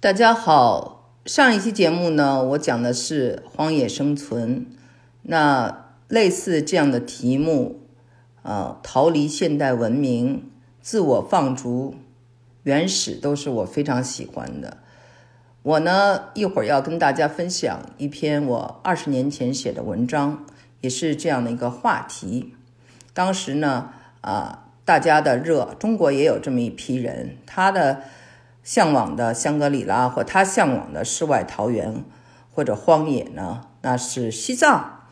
大家好，上一期节目呢，我讲的是荒野生存。那类似这样的题目，啊，逃离现代文明、自我放逐、原始，都是我非常喜欢的。我呢，一会儿要跟大家分享一篇我二十年前写的文章，也是这样的一个话题。当时呢，啊，大家的热，中国也有这么一批人，他的。向往的香格里拉，或他向往的世外桃源，或者荒野呢？那是西藏。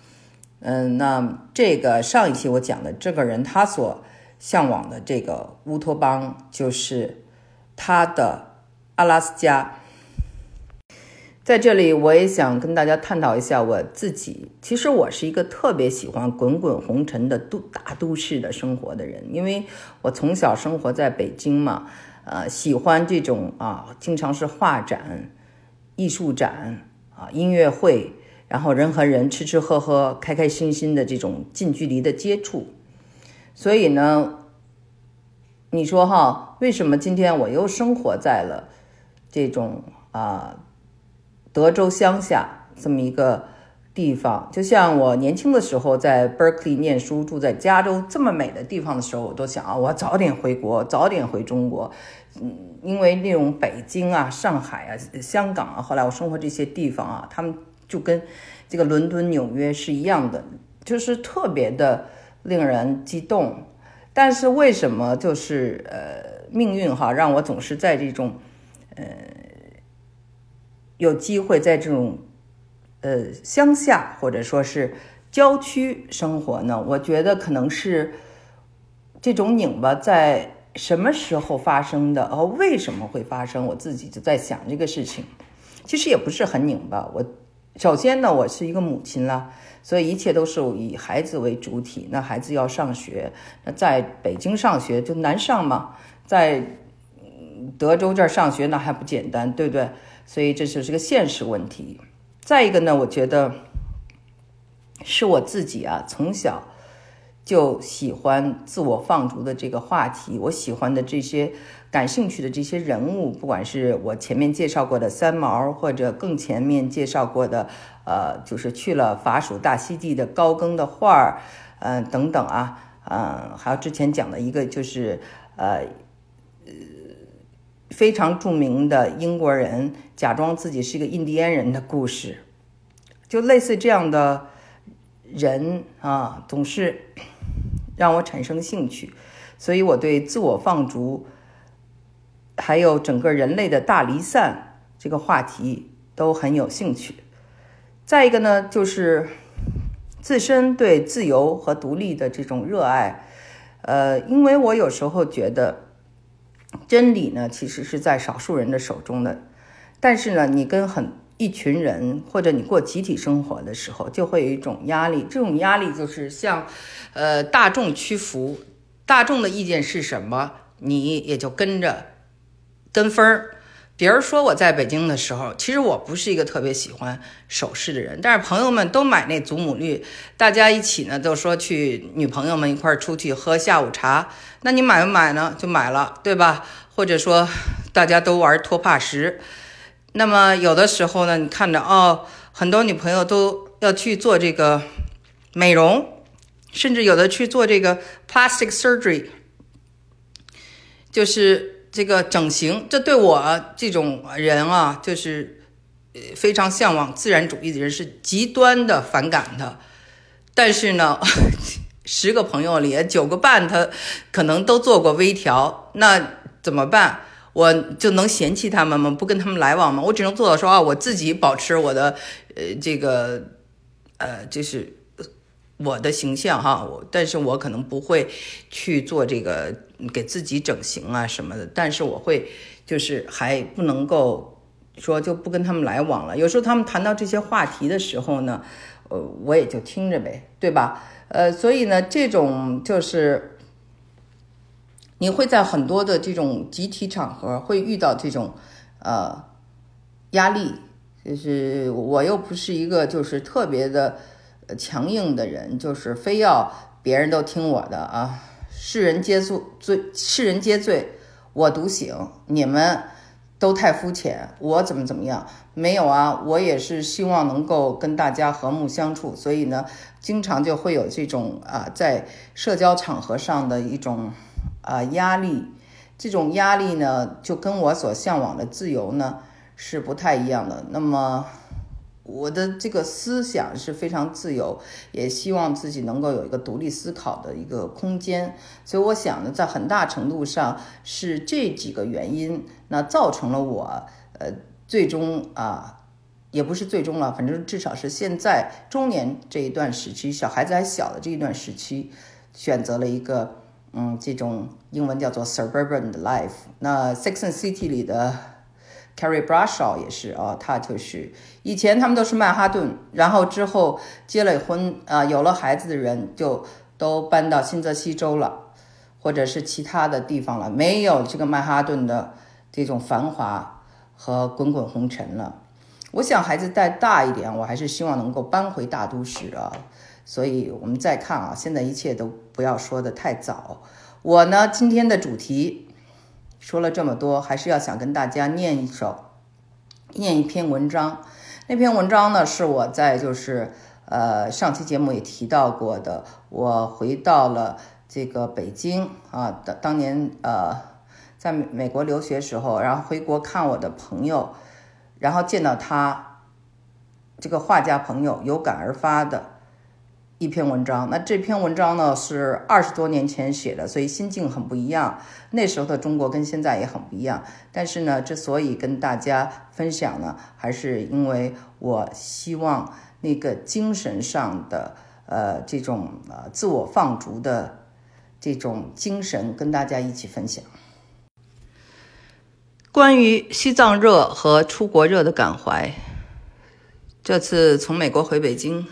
嗯，那这个上一期我讲的这个人，他所向往的这个乌托邦，就是他的阿拉斯加。在这里，我也想跟大家探讨一下我自己。其实我是一个特别喜欢滚滚红尘的都大都市的生活的人，因为我从小生活在北京嘛。呃，喜欢这种啊，经常是画展、艺术展啊、音乐会，然后人和人吃吃喝喝、开开心心的这种近距离的接触。所以呢，你说哈，为什么今天我又生活在了这种啊德州乡下这么一个？地方就像我年轻的时候在 Berkeley 念书，住在加州这么美的地方的时候，我都想啊，我早点回国，早点回中国。嗯，因为那种北京啊、上海啊、香港啊，后来我生活这些地方啊，他们就跟这个伦敦、纽约是一样的，就是特别的令人激动。但是为什么就是呃命运哈让我总是在这种呃有机会在这种。呃，乡下或者说是郊区生活呢，我觉得可能是这种拧巴在什么时候发生的，哦，为什么会发生？我自己就在想这个事情，其实也不是很拧巴。我首先呢，我是一个母亲了，所以一切都是以孩子为主体。那孩子要上学，那在北京上学就难上嘛，在德州这儿上学那还不简单，对不对？所以这就是个现实问题。再一个呢，我觉得是我自己啊，从小就喜欢自我放逐的这个话题。我喜欢的这些感兴趣的这些人物，不管是我前面介绍过的三毛，或者更前面介绍过的，呃，就是去了法属大溪地的高更的画儿，嗯，等等啊，嗯，还有之前讲的一个就是呃。非常著名的英国人假装自己是一个印第安人的故事，就类似这样的人啊，总是让我产生兴趣。所以我对自我放逐，还有整个人类的大离散这个话题都很有兴趣。再一个呢，就是自身对自由和独立的这种热爱。呃，因为我有时候觉得。真理呢，其实是在少数人的手中的，但是呢，你跟很一群人，或者你过集体生活的时候，就会有一种压力。这种压力就是向，呃，大众屈服，大众的意见是什么，你也就跟着跟风儿。比如说我在北京的时候，其实我不是一个特别喜欢首饰的人，但是朋友们都买那祖母绿，大家一起呢都说去女朋友们一块出去喝下午茶，那你买不买呢？就买了，对吧？或者说大家都玩托帕石，那么有的时候呢，你看着哦，很多女朋友都要去做这个美容，甚至有的去做这个 plastic surgery，就是。这个整形，这对我这种人啊，就是呃非常向往自然主义的人是极端的反感的。但是呢，十个朋友里九个半他可能都做过微调，那怎么办？我就能嫌弃他们吗？不跟他们来往吗？我只能做到说啊，我自己保持我的呃这个呃就是。我的形象哈，我但是我可能不会去做这个给自己整形啊什么的，但是我会就是还不能够说就不跟他们来往了。有时候他们谈到这些话题的时候呢，呃，我也就听着呗，对吧？呃，所以呢，这种就是你会在很多的这种集体场合会遇到这种呃压力，就是我又不是一个就是特别的。强硬的人就是非要别人都听我的啊！世人皆醉，世人皆醉，我独醒。你们都太肤浅，我怎么怎么样？没有啊，我也是希望能够跟大家和睦相处，所以呢，经常就会有这种啊，在社交场合上的一种啊压力，这种压力呢，就跟我所向往的自由呢是不太一样的。那么。我的这个思想是非常自由，也希望自己能够有一个独立思考的一个空间。所以我想呢，在很大程度上是这几个原因，那造成了我呃最终啊，也不是最终了，反正至少是现在中年这一段时期，小孩子还小的这一段时期，选择了一个嗯这种英文叫做 suburban life。那 Sex and City 里的。Carrie Bradshaw 也是啊，他就是以前他们都是曼哈顿，然后之后结了婚啊，有了孩子的人就都搬到新泽西州了，或者是其他的地方了，没有这个曼哈顿的这种繁华和滚滚红尘了。我想孩子再大一点，我还是希望能够搬回大都市啊。所以我们再看啊，现在一切都不要说的太早。我呢，今天的主题。说了这么多，还是要想跟大家念一首，念一篇文章。那篇文章呢，是我在就是呃上期节目也提到过的。我回到了这个北京啊，当当年呃在美国留学时候，然后回国看我的朋友，然后见到他这个画家朋友，有感而发的。一篇文章，那这篇文章呢是二十多年前写的，所以心境很不一样。那时候的中国跟现在也很不一样。但是呢，之所以跟大家分享呢，还是因为我希望那个精神上的呃这种呃自我放逐的这种精神跟大家一起分享。关于西藏热和出国热的感怀，这次从美国回北京。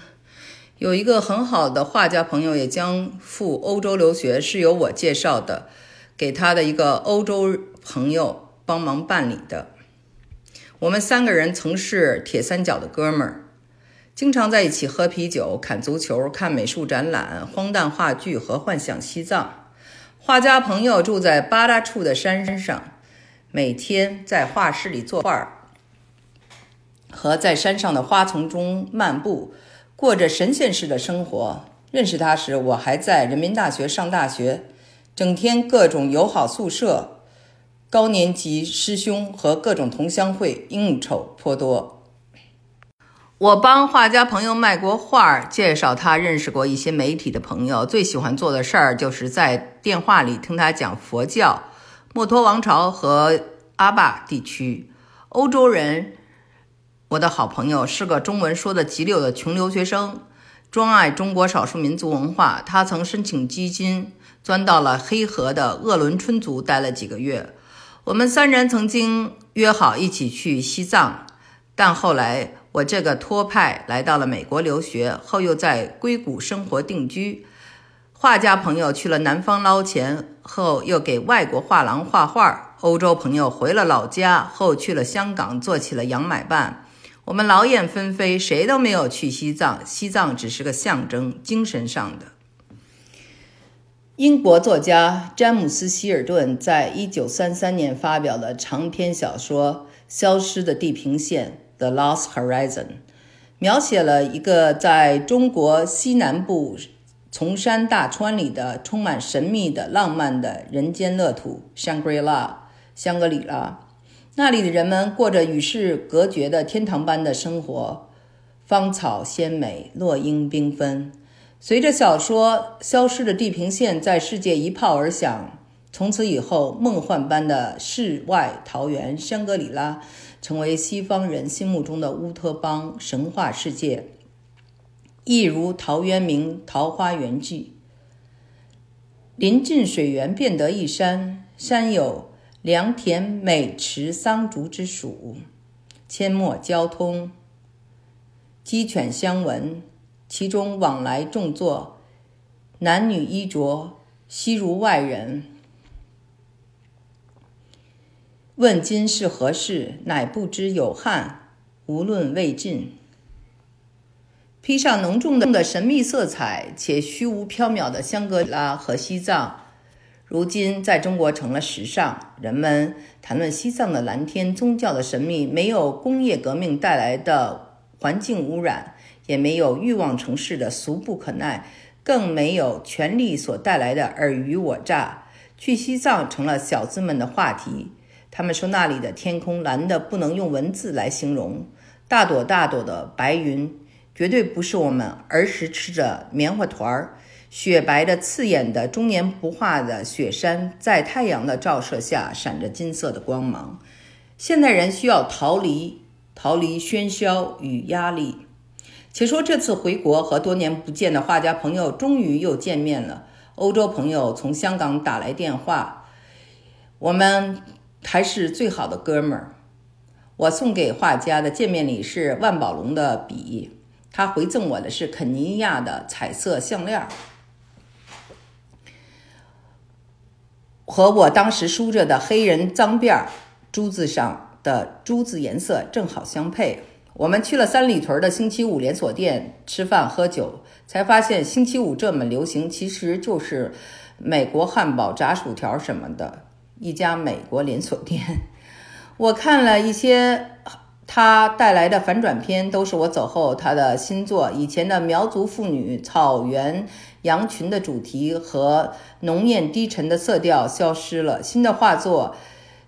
有一个很好的画家朋友也将赴欧洲留学，是由我介绍的，给他的一个欧洲朋友帮忙办理的。我们三个人曾是铁三角的哥们儿，经常在一起喝啤酒、看足球、看美术展览、荒诞话剧和幻想西藏。画家朋友住在八大处的山上，每天在画室里作画，和在山上的花丛中漫步。过着神仙式的生活。认识他时，我还在人民大学上大学，整天各种友好宿舍、高年级师兄和各种同乡会应酬颇多。我帮画家朋友卖过画，介绍他认识过一些媒体的朋友。最喜欢做的事儿就是在电话里听他讲佛教、墨脱王朝和阿坝地区、欧洲人。我的好朋友是个中文说的极溜的穷留学生，专爱中国少数民族文化。他曾申请基金，钻到了黑河的鄂伦春族待了几个月。我们三人曾经约好一起去西藏，但后来我这个托派来到了美国留学，后又在硅谷生活定居。画家朋友去了南方捞钱，后又给外国画廊画画。欧洲朋友回了老家，后去了香港做起了洋买办。我们劳燕分飞，谁都没有去西藏。西藏只是个象征，精神上的。英国作家詹姆斯·希尔顿在一九三三年发表的长篇小说《消失的地平线》（The Lost Horizon），描写了一个在中国西南部崇山大川里的充满神秘的浪漫的人间乐土——香格里拉。香格里拉。那里的人们过着与世隔绝的天堂般的生活，芳草鲜美，落英缤纷。随着小说《消失的地平线》在世界一炮而响，从此以后，梦幻般的世外桃源香格里拉成为西方人心目中的乌托邦神话世界，一如陶渊明《桃花源记》。临近水源，便得一山，山有。良田美池桑竹之属，阡陌交通，鸡犬相闻，其中往来种作，男女衣着，悉如外人。问今是何世，乃不知有汉，无论魏晋。披上浓重的神秘色彩且虚无缥缈的香格里拉和西藏。如今在中国成了时尚。人们谈论西藏的蓝天、宗教的神秘，没有工业革命带来的环境污染，也没有欲望城市的俗不可耐，更没有权力所带来的尔虞我诈。去西藏成了小资们的话题。他们说那里的天空蓝得不能用文字来形容，大朵大朵的白云，绝对不是我们儿时吃着棉花团儿。雪白的、刺眼的、终年不化的雪山，在太阳的照射下闪着金色的光芒。现代人需要逃离，逃离喧嚣与压力。且说这次回国和多年不见的画家朋友终于又见面了。欧洲朋友从香港打来电话，我们还是最好的哥们儿。我送给画家的见面礼是万宝龙的笔，他回赠我的是肯尼亚的彩色项链儿。和我当时梳着的黑人脏辫儿珠子上的珠子颜色正好相配。我们去了三里屯的星期五连锁店吃饭喝酒，才发现星期五这么流行，其实就是美国汉堡、炸薯条什么的一家美国连锁店。我看了一些他带来的反转片，都是我走后他的新作。以前的苗族妇女、草原。羊群的主题和浓艳低沉的色调消失了，新的画作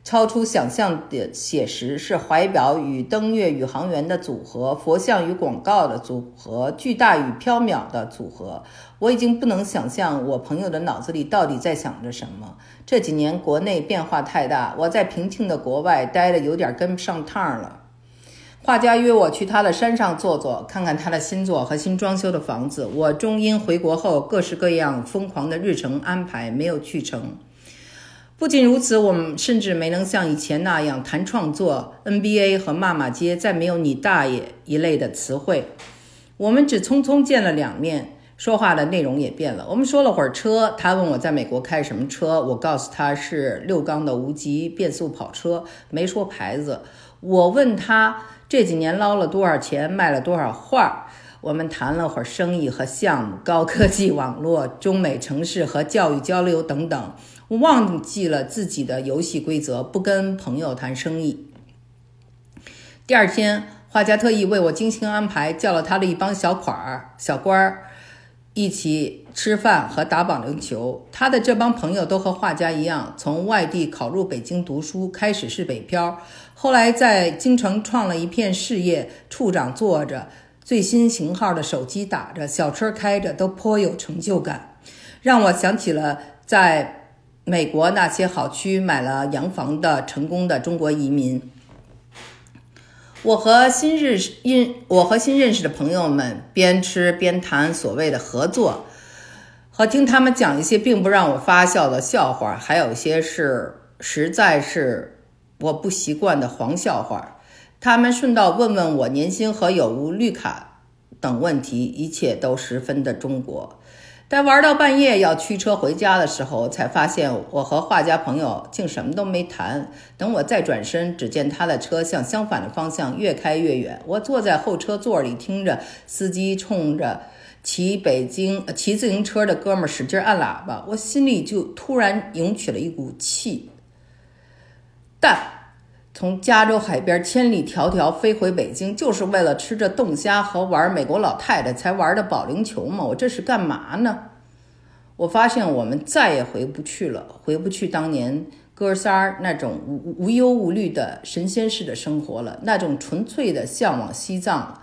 超出想象的写实，是怀表与登月宇航员的组合，佛像与广告的组合，巨大与缥缈的组合。我已经不能想象我朋友的脑子里到底在想着什么。这几年国内变化太大，我在平静的国外待的有点跟不上趟了。画家约我去他的山上坐坐，看看他的新作和新装修的房子。我终因回国后各式各样疯狂的日程安排没有去成。不仅如此，我们甚至没能像以前那样谈创作。NBA 和骂骂街再没有“你大爷”一类的词汇。我们只匆匆见了两面，说话的内容也变了。我们说了会儿车，他问我在美国开什么车，我告诉他是六缸的无极变速跑车，没说牌子。我问他。这几年捞了多少钱，卖了多少画儿？我们谈了会儿生意和项目、高科技网络、中美城市和教育交流等等。我忘记了自己的游戏规则，不跟朋友谈生意。第二天，画家特意为我精心安排，叫了他的一帮小款儿、小官儿一起吃饭和打保龄球。他的这帮朋友都和画家一样，从外地考入北京读书，开始是北漂。后来在京城创了一片事业，处长坐着，最新型号的手机打着，小车开着，都颇有成就感，让我想起了在美国那些好区买了洋房的成功的中国移民。我和新认识因我和新认识的朋友们边吃边谈所谓的合作，和听他们讲一些并不让我发笑的笑话，还有一些是实在是。我不习惯的黄笑话，他们顺道问问我年薪和有无绿卡等问题，一切都十分的中国。待玩到半夜要驱车回家的时候，才发现我和画家朋友竟什么都没谈。等我再转身，只见他的车向相反的方向越开越远。我坐在后车座里，听着司机冲着骑北京骑自行车的哥们使劲按喇叭，我心里就突然涌起了一股气。但从加州海边千里迢迢飞回北京，就是为了吃着冻虾和玩美国老太太才玩的保龄球吗？我这是干嘛呢？我发现我们再也回不去了，回不去当年哥仨那种无无忧无虑的神仙式的生活了，那种纯粹的向往西藏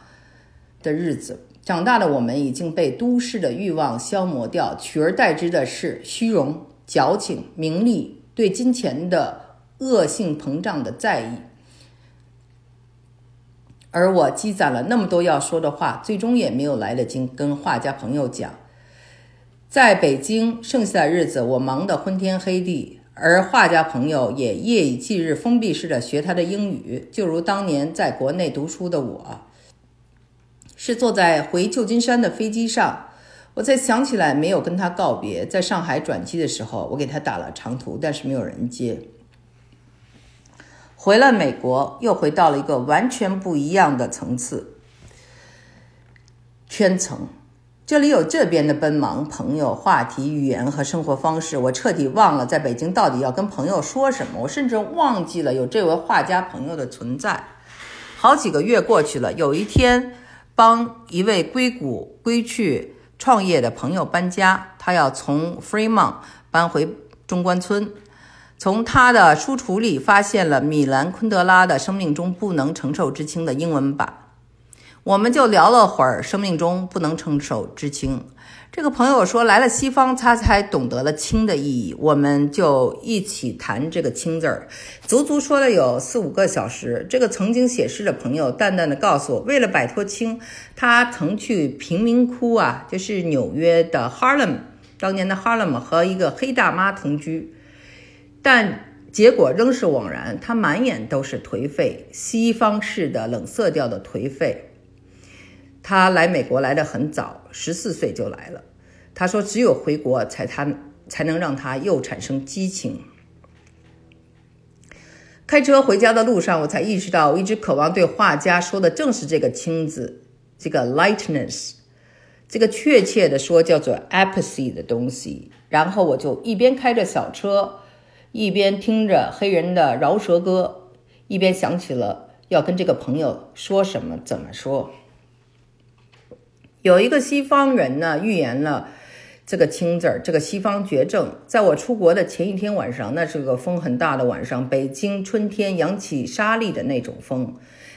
的日子。长大的我们已经被都市的欲望消磨掉，取而代之的是虚荣、矫情、名利，对金钱的。恶性膨胀的在意，而我积攒了那么多要说的话，最终也没有来得及跟画家朋友讲。在北京剩下的日子，我忙得昏天黑地，而画家朋友也夜以继日、封闭式的学他的英语，就如当年在国内读书的我。是坐在回旧金山的飞机上，我才想起来没有跟他告别。在上海转机的时候，我给他打了长途，但是没有人接。回了美国，又回到了一个完全不一样的层次圈层。这里有这边的奔忙朋友、话题、语言和生活方式，我彻底忘了在北京到底要跟朋友说什么。我甚至忘记了有这位画家朋友的存在。好几个月过去了，有一天，帮一位硅谷归去创业的朋友搬家，他要从 Fremont 搬回中关村。从他的书橱里发现了米兰昆德拉的《生命中不能承受之轻》的英文版。我们就聊了会儿生命中不能承受之轻。这个朋友说，来了西方，他才懂得了“轻”的意义。我们就一起谈这个“轻”字儿，足足说了有四五个小时。这个曾经写诗的朋友淡淡的告诉我，为了摆脱“轻”，他曾去贫民窟啊，就是纽约的 Harlem，当年的 Harlem 和一个黑大妈同居，但结果仍是枉然。他满眼都是颓废，西方式的冷色调的颓废。他来美国来的很早，十四岁就来了。他说，只有回国才他才能让他又产生激情。开车回家的路上，我才意识到，我一直渴望对画家说的正是这个“轻”字，这个 lightness，这个确切的说叫做 apathy 的东西。然后我就一边开着小车，一边听着黑人的饶舌歌，一边想起了要跟这个朋友说什么，怎么说。有一个西方人呢，预言了这个“青”字儿，这个西方绝症。在我出国的前一天晚上，那是个风很大的晚上，北京春天扬起沙粒的那种风。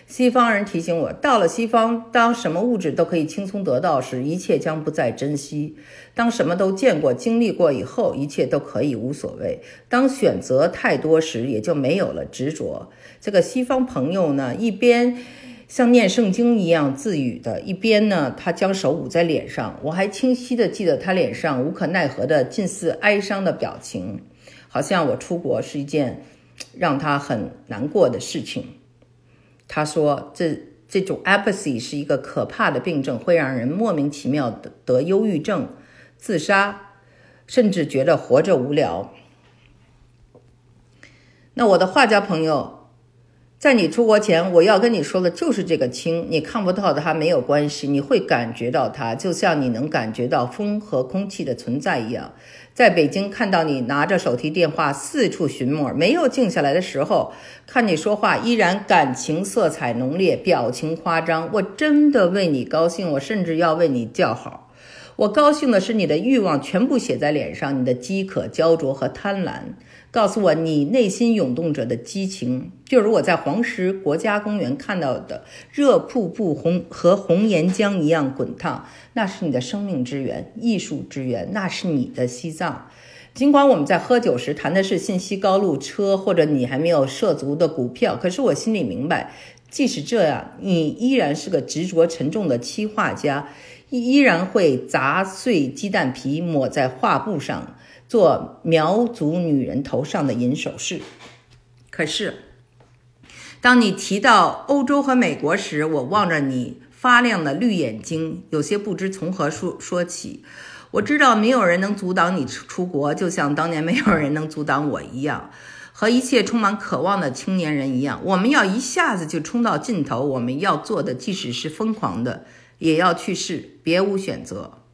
西方人提醒我，到了西方，当什么物质都可以轻松得到时，一切将不再珍惜；当什么都见过、经历过以后，一切都可以无所谓；当选择太多时，也就没有了执着。这个西方朋友呢，一边。像念圣经一样自语的一边呢，他将手捂在脸上。我还清晰的记得他脸上无可奈何的近似哀伤的表情，好像我出国是一件让他很难过的事情。他说：“这这种 apathy 是一个可怕的病症，会让人莫名其妙的得忧郁症、自杀，甚至觉得活着无聊。”那我的画家朋友。在你出国前，我要跟你说的就是这个氢。你看不到它没有关系，你会感觉到它，就像你能感觉到风和空气的存在一样。在北京看到你拿着手提电话四处寻摸，没有静下来的时候，看你说话依然感情色彩浓烈，表情夸张，我真的为你高兴，我甚至要为你叫好。我高兴的是你的欲望全部写在脸上，你的饥渴、焦灼和贪婪。告诉我你内心涌动着的激情，就如我在黄石国家公园看到的热瀑布红和红岩浆一样滚烫，那是你的生命之源、艺术之源，那是你的西藏。尽管我们在喝酒时谈的是信息高路车或者你还没有涉足的股票，可是我心里明白，即使这样，你依然是个执着沉重的漆画家，依然会砸碎鸡蛋皮抹在画布上。做苗族女人头上的银首饰，可是，当你提到欧洲和美国时，我望着你发亮的绿眼睛，有些不知从何说说起。我知道没有人能阻挡你出国，就像当年没有人能阻挡我一样，和一切充满渴望的青年人一样，我们要一下子就冲到尽头。我们要做的，即使是疯狂的，也要去试，别无选择。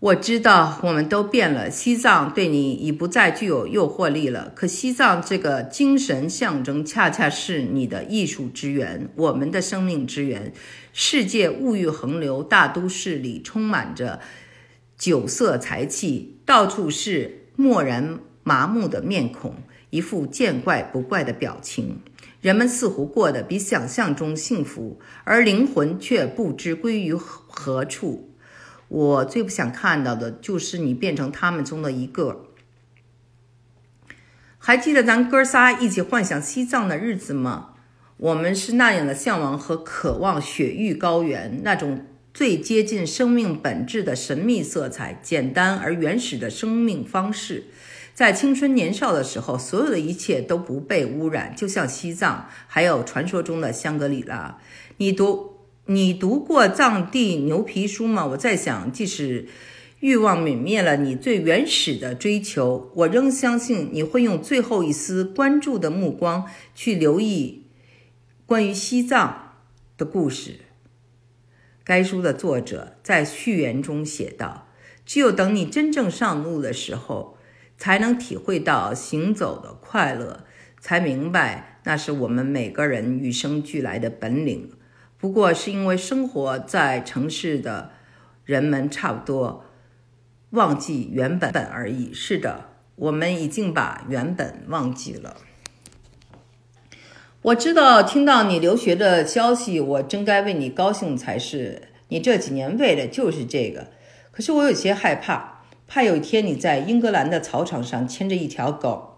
我知道我们都变了，西藏对你已不再具有诱惑力了。可西藏这个精神象征，恰恰是你的艺术之源，我们的生命之源。世界物欲横流，大都市里充满着酒色财气，到处是漠然麻木的面孔，一副见怪不怪的表情。人们似乎过得比想象中幸福，而灵魂却不知归于何处。我最不想看到的就是你变成他们中的一个。还记得咱哥仨一起幻想西藏的日子吗？我们是那样的向往和渴望雪域高原那种最接近生命本质的神秘色彩，简单而原始的生命方式。在青春年少的时候，所有的一切都不被污染，就像西藏，还有传说中的香格里拉。你读。你读过藏地牛皮书吗？我在想，即使欲望泯灭了你最原始的追求，我仍相信你会用最后一丝关注的目光去留意关于西藏的故事。该书的作者在序言中写道：“只有等你真正上路的时候，才能体会到行走的快乐，才明白那是我们每个人与生俱来的本领。不过是因为生活在城市的人们差不多忘记原本本而已。是的，我们已经把原本忘记了。”我知道，听到你留学的消息，我真该为你高兴才是。你这几年为的就是这个，可是我有些害怕，怕有一天你在英格兰的草场上牵着一条狗，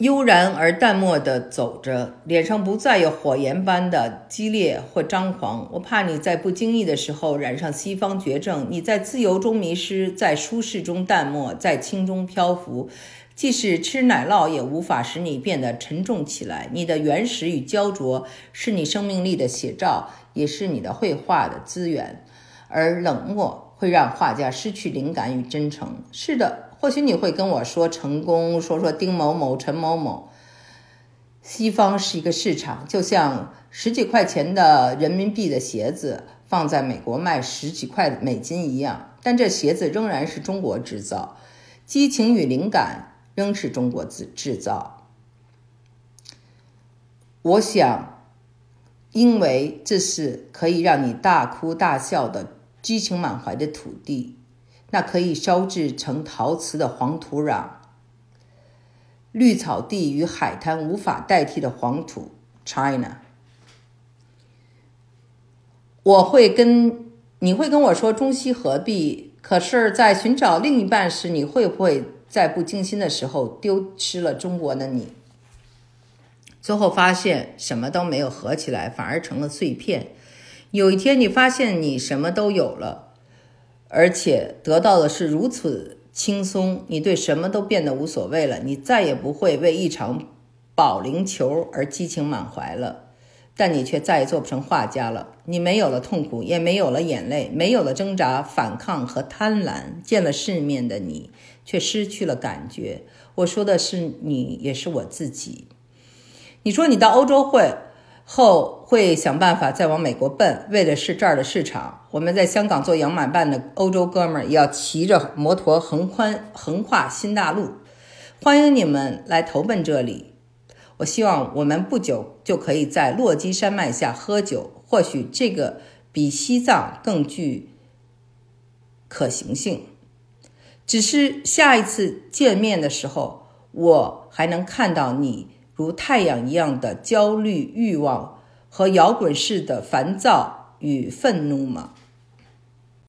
悠然而淡漠地走着，脸上不再有火焰般的激烈或张狂。我怕你在不经意的时候染上西方绝症，你在自由中迷失，在舒适中淡漠，在轻中漂浮。即使吃奶酪也无法使你变得沉重起来。你的原始与焦灼是你生命力的写照，也是你的绘画的资源。而冷漠会让画家失去灵感与真诚。是的，或许你会跟我说成功，说说丁某某、陈某某。西方是一个市场，就像十几块钱的人民币的鞋子放在美国卖十几块美金一样，但这鞋子仍然是中国制造。激情与灵感。仍是中国制制造。我想，因为这是可以让你大哭大笑的激情满怀的土地，那可以烧制成陶瓷的黄土壤，绿草地与海滩无法代替的黄土，China。我会跟你会跟我说中西合璧，可是，在寻找另一半时，你会不会？在不精心的时候丢失了中国的你，最后发现什么都没有合起来，反而成了碎片。有一天你发现你什么都有了，而且得到的是如此轻松，你对什么都变得无所谓了。你再也不会为一场保龄球而激情满怀了。但你却再也做不成画家了。你没有了痛苦，也没有了眼泪，没有了挣扎、反抗和贪婪。见了世面的你，却失去了感觉。我说的是你，也是我自己。你说你到欧洲会后会想办法再往美国奔，为的是这儿的市场。我们在香港做洋买办的欧洲哥们儿，也要骑着摩托横宽横跨新大陆。欢迎你们来投奔这里。我希望我们不久就可以在落基山脉下喝酒，或许这个比西藏更具可行性。只是下一次见面的时候，我还能看到你如太阳一样的焦虑、欲望和摇滚式的烦躁与愤怒吗？